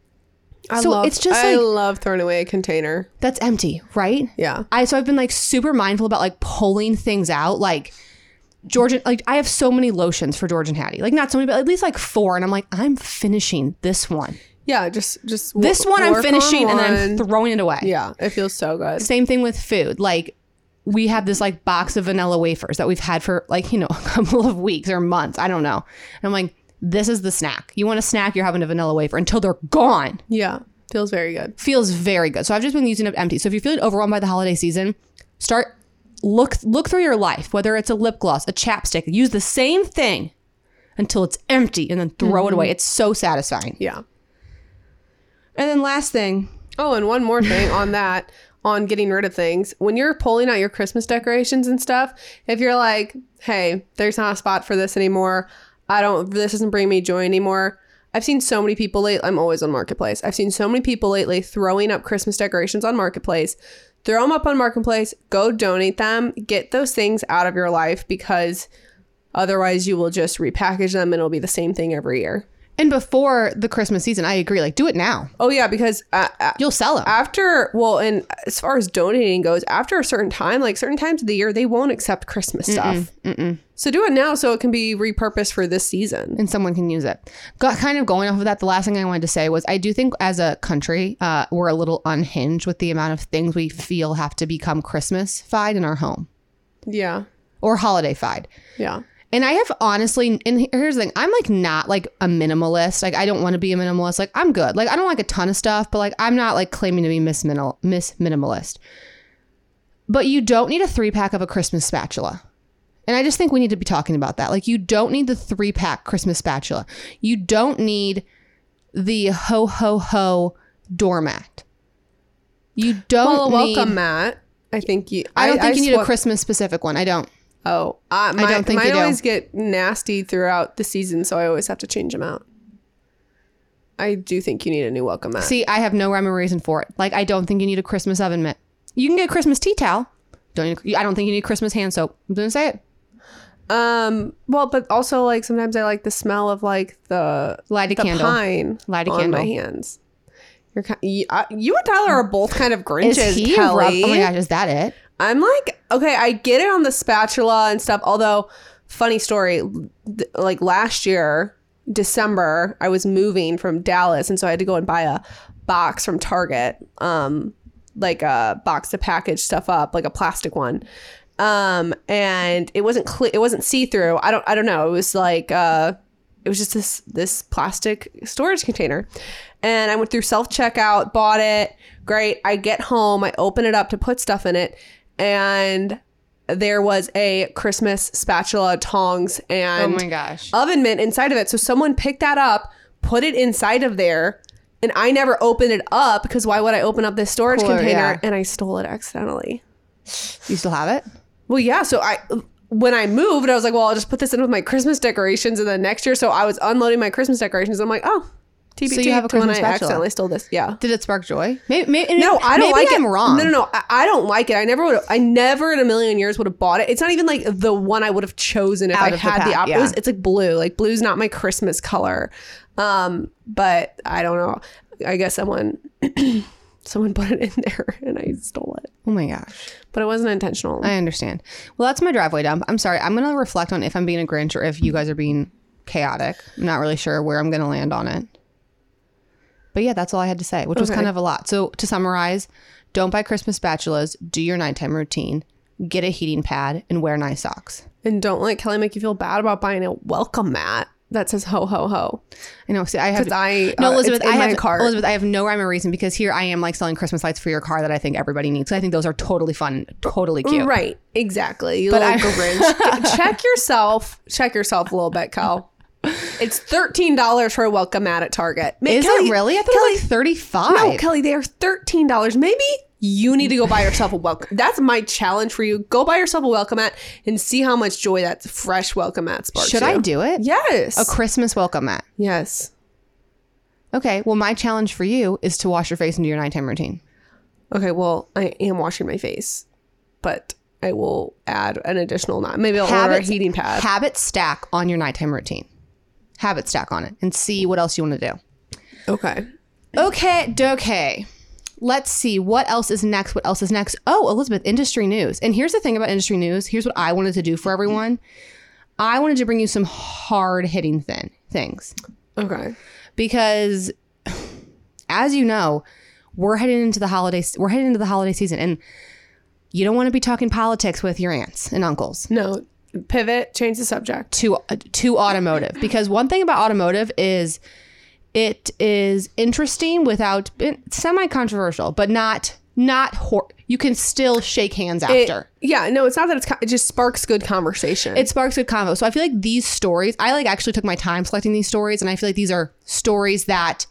I so love, it's just I like love throwing away a container. that's empty, right? Yeah. I so I've been like super mindful about like pulling things out. Like Georgian, like I have so many lotions for George and Hattie. Like not so many, but at least like four. And I'm like, I'm finishing this one. Yeah, just just This one I'm work on finishing and then I'm throwing it away. yeah, it feels so good. Same thing with food. Like we have this like box of vanilla wafers that we've had for like, you know, a couple of weeks or months. I don't know. And I'm like, this is the snack. You want a snack, you're having a vanilla wafer until they're gone. Yeah, feels very good. Feels very good. So I've just been using up empty. So if you're feeling overwhelmed by the holiday season, start look look through your life, whether it's a lip gloss, a chapstick, use the same thing until it's empty and then throw it mm-hmm. away. It's so satisfying. Yeah. And then last thing, Oh, and one more thing on that, on getting rid of things. When you're pulling out your Christmas decorations and stuff, if you're like, hey, there's not a spot for this anymore, I don't, this doesn't bring me joy anymore. I've seen so many people lately, I'm always on Marketplace. I've seen so many people lately throwing up Christmas decorations on Marketplace. Throw them up on Marketplace, go donate them, get those things out of your life because otherwise you will just repackage them and it'll be the same thing every year. And before the Christmas season, I agree. Like do it now. Oh, yeah, because uh, uh, You'll sell them. after well and as far as donating goes after a certain time like certain times of the year they won't accept christmas stuff so do it now so it can be repurposed for this season and someone can use it. Got kind of going off of that. The last thing I wanted to say was I do think as a country, uh, we're a little unhinged with the amount of things we feel have to become Christmas-fied in our home yeah or holiday-fied. yeah And I have honestly, and here's the thing, I'm like not like a minimalist. Like I don't want to be a minimalist. Like I'm good. Like I don't like a ton of stuff, but like I'm not like claiming to be miss minimal miss minimalist. But you don't need a three pack of a Christmas spatula. And I just think we need to be talking about that. Like you don't need the three pack Christmas spatula. You don't need the ho ho ho doormat. You don't well a welcome need, mat i think you I don't think you need a Christmas specific one. I don't. Oh I, my, don't think mine always get nasty throughout the season so i always have to change them out i do think you need a new welcome mat See, I have no rhyme or reason for it. Like, I don't think you need a Christmas oven mitt. You can get a Christmas tea towel. Don't need, I don't think you need Christmas hand soap. I'm gonna say it. um well but also like sometimes i like the smell of like the Light a the candle. pine Light a on candle. my hands you're kind, you, uh, you and Tyler are both kind of Grinches, Is he Kelly. oh my gosh, is that it? I'm like, okay, I get it on the spatula and stuff. Although, funny story, th- like last year, December, I was moving from Dallas, and so I had to go and buy a box from Target, um, like a box to package stuff up, like a plastic one. Um, and it wasn't clear, it wasn't see through. I don't, I don't know. It was like, uh, it was just this this plastic storage container and i went through self checkout bought it great i get home i open it up to put stuff in it and there was a christmas spatula tongs and Oh my gosh. oven mitt inside of it so someone picked that up put it inside of there and i never opened it up because why would i open up this storage Cooler, container yeah. and i stole it accidentally You still have it? well, yeah. So I, when I moved, I was like, well, I'll just put this in with my Christmas decorations, and then next year, so I was unloading my Christmas decorations. I'm like, oh, TBT. So you have a to when I spatula. accidentally stole this. Yeah. Did it spark joy? Maybe, maybe No, I don't maybe like I'm it. wrong. No, no, no. I, I don't like it. I never would. I never in a million years would have bought it. It's not even like the one I would have chosen if Out I of the had the, option. yeah. It was- It's like blue. Like blue's not my Christmas color. Um, but I don't know. I guess someone. Someone put it in there and I stole it, Oh my gosh. but it wasn't intentional. I understand. Well, that's my driveway dump. I'm sorry. I'm gonna reflect on if I'm being a Grinch or if you guys are being chaotic. I'm not really sure where I'm gonna land on it. But yeah, that's all I had to say, which was Okay. kind of a lot. So to summarize, don't buy Christmas spatulas, do your nighttime routine, get a heating pad, and wear nice socks. And don't let Kelly make you feel bad about buying a welcome mat that says ho ho ho. I know. See, I have 'Cause I- no uh, Elizabeth. it's in I my have cart. Elizabeth. I have no rhyme or reason because here I am like selling Christmas lights for your car that I think everybody needs. I think those are totally fun, totally cute. Right, exactly. You But little I- Grinch. check yourself. Check yourself a little bit, Cal. It's thirteen dollars for a welcome mat at Target. Ma- Is Kelly- it really? I thought Kelly, it was like thirty five. no, Kelly, they are thirteen dollars. Maybe you need to go buy yourself a welcome. That's my challenge for you. Go buy yourself a welcome mat and see how much joy that fresh welcome mat sparks. Should you. I do it? Yes. A Christmas welcome mat. yes. Okay. Well, my challenge for you is to wash your face and do your nighttime routine. Okay. Well, I am washing my face, but I will add an additional. Not maybe I'll order a heating pad. Habit stack on your nighttime routine. Habit stack on it and see what else you want to do. okay. Okay, okay. Let's see what else is next. What else is next? Oh, Elizabeth, industry news. And here's the thing about industry news. Here's what I wanted to do for everyone. I wanted to bring you some hard hitting thin things Okay. because, as you know, we're heading into the holidays. We're heading into the holiday season, and you don't want to be talking politics with your aunts and uncles. No. Pivot, change the subject. to uh, to automotive because one thing about automotive is it is interesting without semi controversial, but not not hor- you can still shake hands It- after. yeah, no, it's not that it's, it just sparks good conversation. it sparks good convo. So I feel like these stories, I like actually took my time selecting these stories, and I feel like these are stories that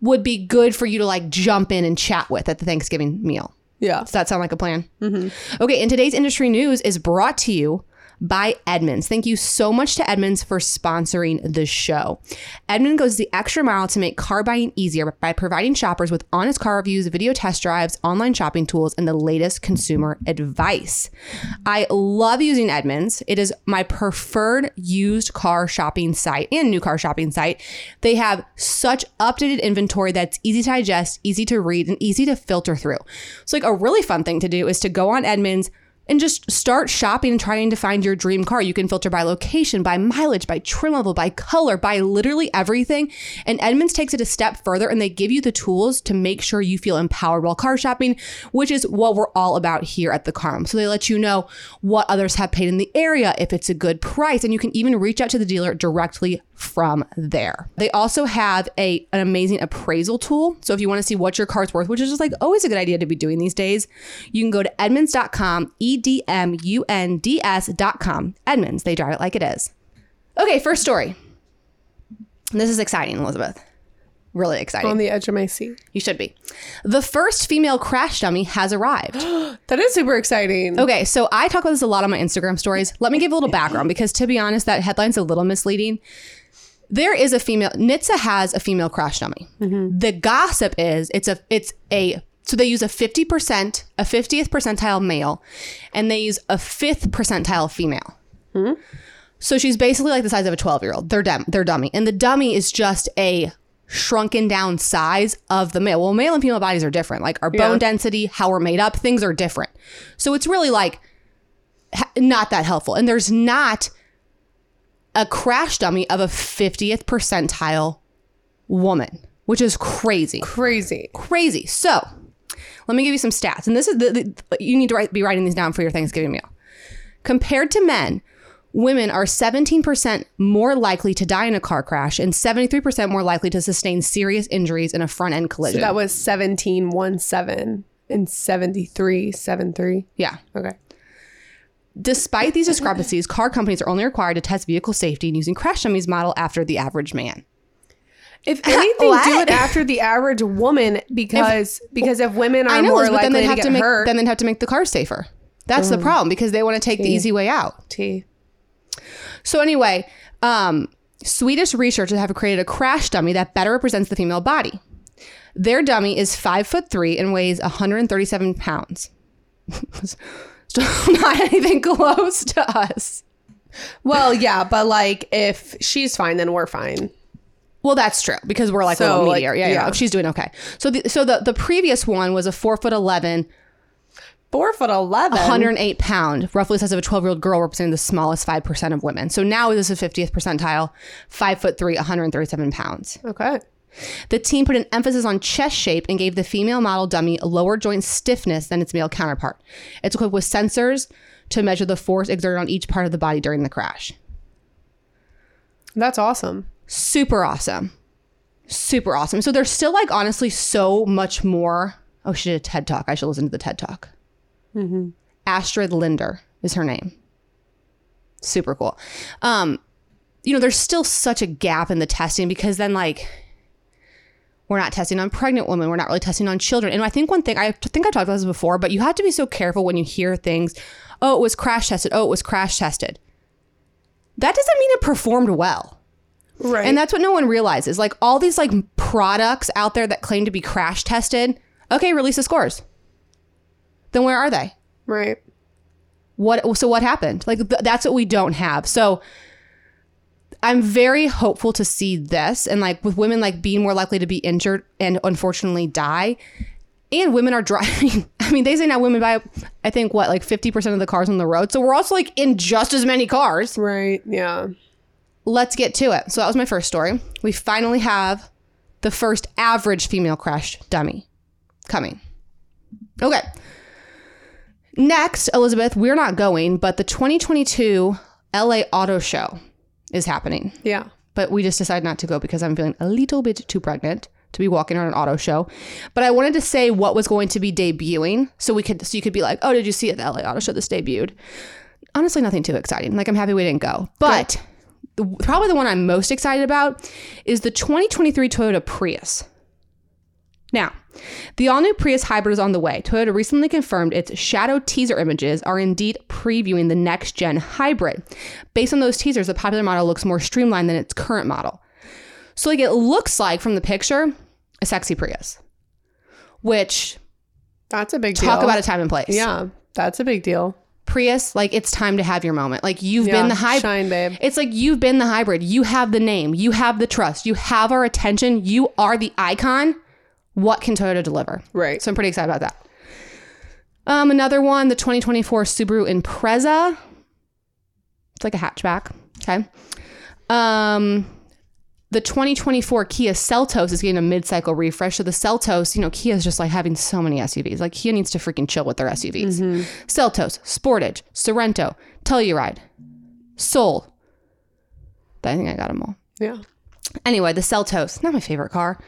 would be good for you to like jump in and chat with at the Thanksgiving meal. yeah. Does that sound like a plan? Mm-hmm. Okay, and today's industry news is brought to you by Edmunds. Thank you so much to Edmunds for sponsoring the show. Edmunds goes the extra mile to make car buying easier by providing shoppers with honest car reviews, video test drives, online shopping tools, and the latest consumer advice. I love using Edmunds. It is my preferred used car shopping site and new car shopping site. They have such updated inventory that's easy to digest, easy to read, and easy to filter through. So, like, a really fun thing to do is to go on Edmunds and just start shopping and trying to find your dream car. You can filter by location, by mileage, by trim level, by color, by literally everything. And Edmunds takes it a step further and they give you the tools to make sure you feel empowered while car shopping, which is what we're all about here at the Car Mom. So they let you know what others have paid in the area, if it's a good price, and you can even reach out to the dealer directly from there. They also have a an amazing appraisal tool. So if you want to see what your car's worth, which is just like always a good idea to be doing these days, you can go to edmunds.com, E D M U N D S.com. Edmunds, they drive it like it is. Okay, first story. This is exciting, Elizabeth. Really exciting. On the edge of my seat. you should be. The first female crash dummy has arrived. That is super exciting. Okay, so I talk about this a lot on my Instagram stories. Let me give a little background because, to be honest, that headline's a little misleading. There is a female. NHTSA has a female crash dummy. Mm-hmm. The gossip is it's a it's a so they use a fifty percent a fiftieth percentile male, and they use a fifth percentile female. Hmm? So she's basically like the size of a twelve year old. They're dem- they're dummy, and the dummy is just a shrunken down size of the male. Well, male and female bodies are different. Like our bone Yeah. density, how we're made up, things are different. So it's really like not that helpful. And there's not a crash dummy of a 50th percentile woman, which is crazy. Crazy. Crazy. So let me give you some stats. And this is the, the you need to write, be writing these down for your Thanksgiving meal. Compared to men, women are 17% more likely to die in a car crash and 73% more likely to sustain serious injuries in a front end collision. That was 17 1 7 and 73 7 3. yeah. Okay. Despite these discrepancies, car companies are only required to test vehicle safety using crash dummies model after the average man. If anything, do it after the average woman because because if women are know, more but then likely they'd to have get to make hurt. then they'd have to make the car safer. That's the mm. problem because they want to take the easy way out. T. So anyway, um, Swedish researchers have created a crash dummy that better represents the female body. Their dummy is five foot three and weighs 137 pounds. Still not anything close to us. Well, yeah, but like if she's fine, then we're fine. Well, that's true because we're like a So, little like, meteor. yeah, yeah, yeah. If she's doing okay. So the so the the previous one was a four foot eleven, Four foot eleven. 108 pound, roughly the size of a 12 year old girl, representing the smallest five percent of women. So now this is a 50th percentile, five foot three, 137 pounds. Okay. The team put an emphasis on chest shape and gave the female model dummy a lower joint stiffness than its male counterpart. It's equipped with sensors to measure the force exerted on each part of the body during the crash. That's awesome. Super awesome. Super awesome. So there's still like honestly so much more. Oh, she did a TED talk. I should listen to the TED talk. Astrid Linder is her name. Super cool. Um, you know, there's still such a gap in the testing because then like we're not testing on pregnant women. We're not really testing on children. And I think one thing I think I talked about this before, but you have to be so careful when you hear things. Oh, it was crash tested. Oh, it was crash tested. That doesn't mean it performed well. Right. And that's what no one realizes. Like all these like products out there that claim to be crash tested. Okay, release the scores. Then where are they? right. What so what happened? Like th- that's what we don't have. So I'm very hopeful to see this and like with women like being more likely to be injured and unfortunately die. And women are driving. I mean, they say now women buy, I think, what, like 50% of the cars on the road. So we're also like in just as many cars. Right. Yeah. Let's get to it. So that was my first story. We finally have the first average female crash dummy coming. Okay. Next, Elizabeth, we're not going, but the 2022 LA Auto Show is happening. Yeah. But we just decided not to go because I'm feeling a little bit too pregnant to be walking on an auto show. But I wanted to say what was going to be debuting so we could so you could be like, "Oh, did you see at the LA Auto Show this debuted?" Honestly, nothing too exciting. Like I'm happy we didn't go. But the, probably the one I'm most excited about is the 2023 Toyota Prius. Now, the all new Prius hybrid is on the way. Toyota recently confirmed its shadow teaser images are indeed previewing the next gen hybrid. Based on those teasers, the popular model looks more streamlined than its current model. So, like, it looks like from the picture, a sexy Prius, which That's a big deal. talk about a time and place. Yeah. That's a big deal. Prius, like, it's time to have your moment. Like, you've Yeah. been the hybrid. Shine, babe. It's like you've been the hybrid. You have the name. You have the trust. You have our attention. You are the icon. What can Toyota deliver? Right. So I'm pretty excited about that. Um, another one, the 2024 Subaru Impreza. It's like a hatchback. Okay. Um, the 2024 Kia Seltos is getting a mid-cycle refresh. So the Seltos, you know, Kia is just like having so many SUVs. Like Kia needs to freaking chill with their SUVs. Seltos, Sportage, Sorento, Telluride, Soul. I think I got them all. Yeah. Anyway, the Seltos, not my favorite car.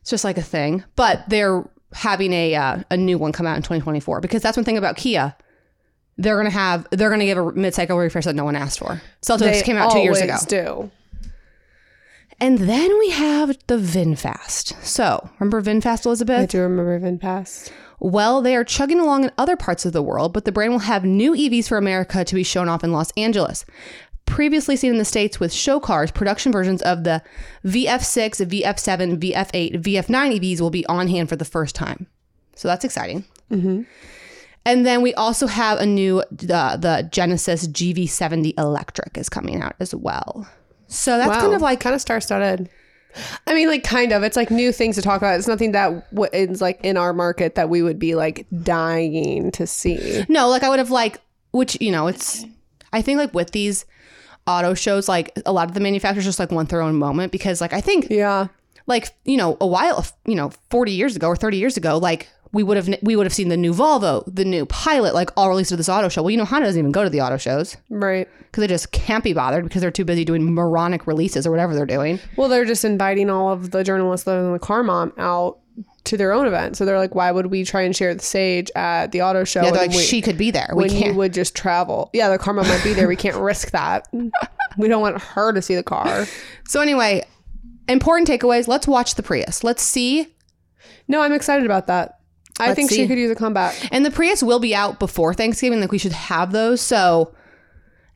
It's just like a thing, but they're having a uh, a new one come out in 2024 because that's one thing about Kia. They're gonna have they're gonna give a mid-cycle refresh that no one asked for. Seltos came out two years ago, do. and then we have the VinFast. So remember VinFast, Elizabeth? I do remember VinFast. Well, they are chugging along in other parts of the world, but the brand will have new EVs for America to be shown off in Los Angeles. Previously seen in the States with show cars, production versions of the VF6, VF7, VF8, VF9 EVs will be on hand for the first time. So that's exciting. And then we also have a new, uh, the Genesis GV70 electric is coming out as well. So that's Wow. kind of like kind of star studded. I mean, like kind of. It's like new things to talk about. It's nothing that w- is like in our market that we would be like dying to see. No, like I would have like, which you know, it's. I think like with these auto shows, like a lot of the manufacturers just like want their own moment because like I think Yeah. like you know a while you know forty years ago or thirty years ago like we would have we would have seen the new Volvo, the new Pilot, like all released at this auto show. Well, you know Honda doesn't even go to the auto shows Right. because they just can't be bothered because they're too busy doing moronic releases or whatever they're doing. Well, they're just inviting all of the journalists and the car mom out to their own event. So they're like, why would we try and share the stage at the auto show? Yeah, like we- she could be there. We when can't. would just travel. Yeah, the car might be there. We can't risk that. We don't want her to see the car. So anyway, important takeaways. Let's watch the Prius. Let's see No, I'm excited about that. I Let's think see. she could use a comeback. And the Prius will be out before Thanksgiving. Like we should have those. So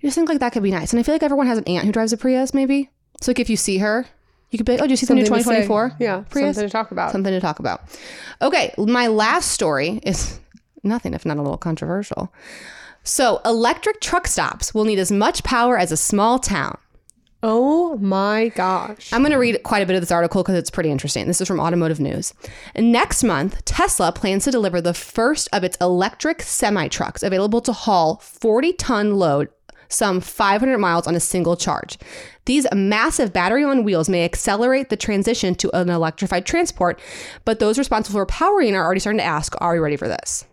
I just think like that could be nice. And I feel like everyone has an aunt who drives a Prius, maybe. So like if you see her, you could be like, oh, do you see the new Something to say. 2024? Yeah, Prius? something to talk about. Something to talk about. Okay, my last story is nothing if not a little controversial. So electric truck stops will need as much power as a small town. Oh my gosh. I'm going to read quite a bit of this article because it's pretty interesting. This is from Automotive News. Next month, Tesla plans to deliver the first of its electric semi trucks available to haul 40 ton load, some 500 miles on a single charge. These massive battery on wheels may accelerate the transition to an electrified transport, but those responsible for powering are already starting to ask are we ready for this?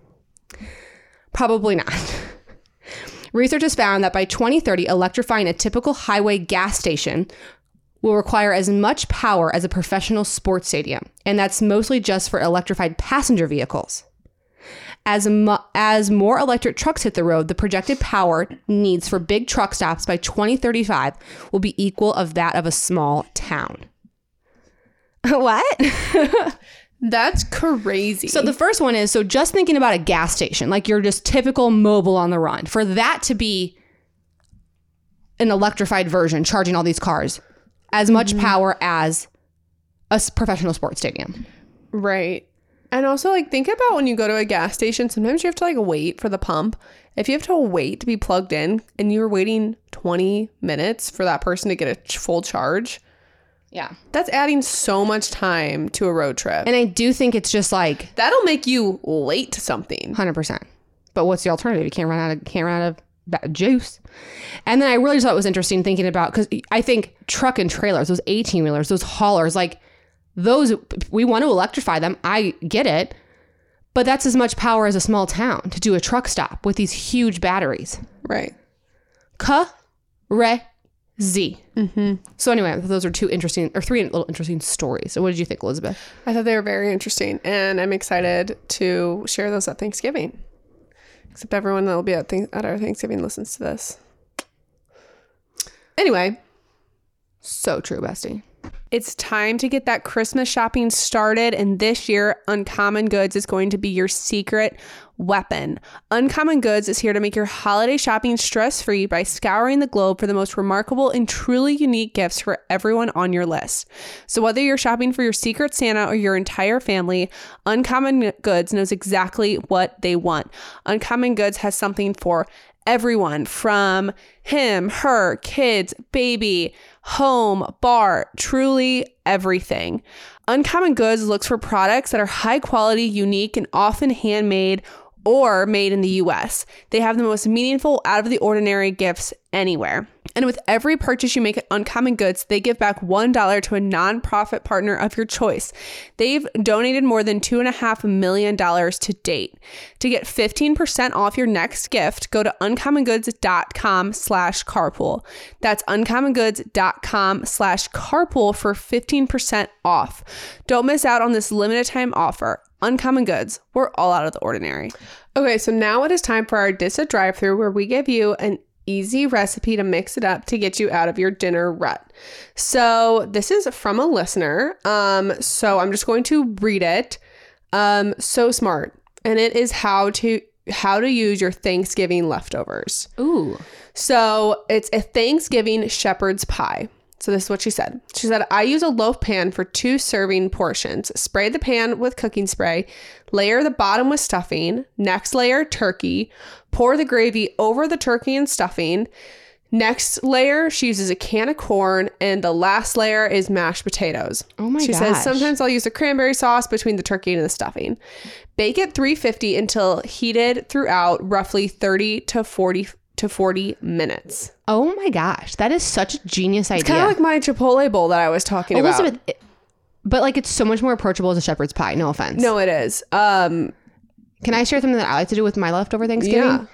Probably not. Research has found that by 2030, electrifying a typical highway gas station will require as much power as a professional sports stadium, and that's mostly just for electrified passenger vehicles. As, mu- as more electric trucks hit the road, the projected power needs for big truck stops by 2035 will be equal of that of a small town. what? That's crazy. So the first one is so just thinking about a gas station, like you're just typical Mobil on the run. For that to be an electrified version charging all these cars, as much mm-hmm. power as a professional sports stadium. right. And also, like, think about when you go to a gas station, sometimes you have to, like, wait for the pump. If you have to wait to be plugged in and you're waiting 20 minutes for that person to get a ch- full charge, Yeah. that's adding so much time to a road trip. And I do think it's just like That'll make you late to something. Hundred percent. But what's the alternative? You can't run out of can't run out of that juice. And then I really just thought it was interesting thinking about because I think truck and trailers, those eighteen wheelers, those haulers, like those we want to electrify them. I get it, but that's as much power as a small town to do a truck stop with these huge batteries. Right. Ka re z. So anyway, those are two interesting or three little interesting stories. So what did you think, Elizabeth? I thought they were very interesting, and I'm excited to share those at Thanksgiving. Except everyone that will be at, th- at our Thanksgiving listens to this. Anyway, So true, bestie. It's time to get that Christmas shopping started, and this year, Uncommon Goods is going to be your secret weapon. Uncommon Goods is here to make your holiday shopping stress free by scouring the globe for the most remarkable and truly unique gifts for everyone on your list. So, whether you're shopping for your secret Santa or your entire family, Uncommon Goods knows exactly what they want. Uncommon Goods has something for everyone from him, her, kids, baby, home, bar, truly everything. Uncommon Goods looks for products that are high quality, unique, and often handmade or made in the US. They have the most meaningful, out of the ordinary gifts anywhere. And with every purchase you make at Uncommon Goods, they give back $1 to a nonprofit partner of your choice. They've donated more than $2.5 million to date. To get 15% off your next gift, go to uncommongoods.com slash carpool. That's uncommongoods.com slash carpool for 15% off. Don't miss out on this limited time offer. Uncommon Goods, we're all out of the ordinary. Okay, so now it is time for our DISA drive through where we give you an easy recipe to mix it up to get you out of your dinner rut. So this is from a listener. Um, so I'm just going to read it. Um, so smart. And it is how to how to use your Thanksgiving leftovers. Ooh. So it's a Thanksgiving shepherd's pie. So this is what she said. She said, I use a loaf pan for two serving portions. Spray the pan with cooking spray, layer the bottom with stuffing, next layer turkey, pour the gravy over the turkey and stuffing. Next layer, she uses a can of corn, and the last layer is mashed potatoes. Oh my She gosh. says sometimes I'll use a cranberry sauce between the turkey and the stuffing. Bake at 350 until heated throughout roughly 30 to 40 to 40 minutes. Oh my gosh, that is such a genius idea. It's kind of like my Chipotle bowl that I was talking Elizabeth, about. it- but like it's so much more approachable as a shepherd's pie. No offense. No, it is. Um, Can I share something that I like to do with my leftover Thanksgiving? Yeah.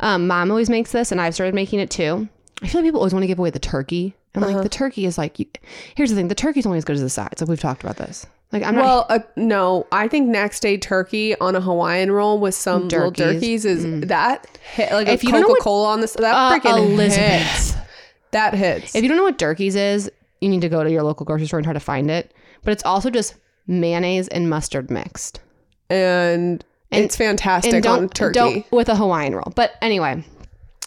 Um, Mom always makes this, and I've started making it too. I feel like people always want to give away the turkey. And I'm Uh-huh. like, the turkey is like, you, here's the thing: the turkey's only as good as the sides. Like we've talked about this. Like I'm not. well, uh, no, I think next day turkey on a Hawaiian roll with some little Durkee's. Durkee's is that hit, like If a you don't know what- Coca Cola on this. That Uh, freaking Elizabeth. hits. That hits. If you don't know what Durkee's is, you need to go to your local grocery store and try to find it. But it's also just mayonnaise and mustard mixed. and, it's fantastic and don't, on turkey. don't with a Hawaiian roll. But anyway,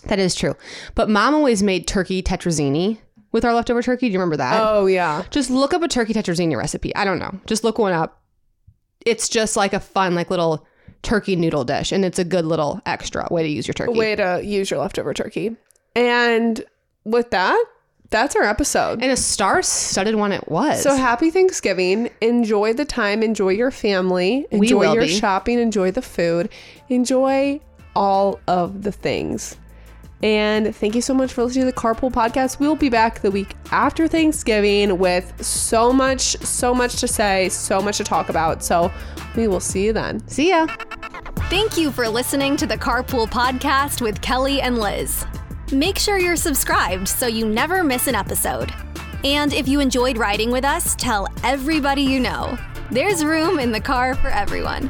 that is true. But mom always made turkey tetrazzini with our leftover turkey. Do you remember that? oh yeah. Just look up a turkey tetrazzini recipe. I don't know. Just look one up. It's just like a fun, like little turkey noodle dish, and it's a good little extra way to use your turkey. Way to use your leftover turkey. And with that, that's our episode. And a star-studded one it was. So happy Thanksgiving. Enjoy the time. Enjoy your family. We Enjoy will your be. shopping. Enjoy the food. Enjoy all of the things. And thank you so much for listening to the Carpool Podcast. We'll be back the week after Thanksgiving with so much, so much to say, so much to talk about. So we will see you then. See ya. Thank you for listening to the Carpool Podcast with Kelly and Lizz. Make sure you're subscribed so you never miss an episode. And if you enjoyed riding with us, tell everybody you know. There's room in the car for everyone.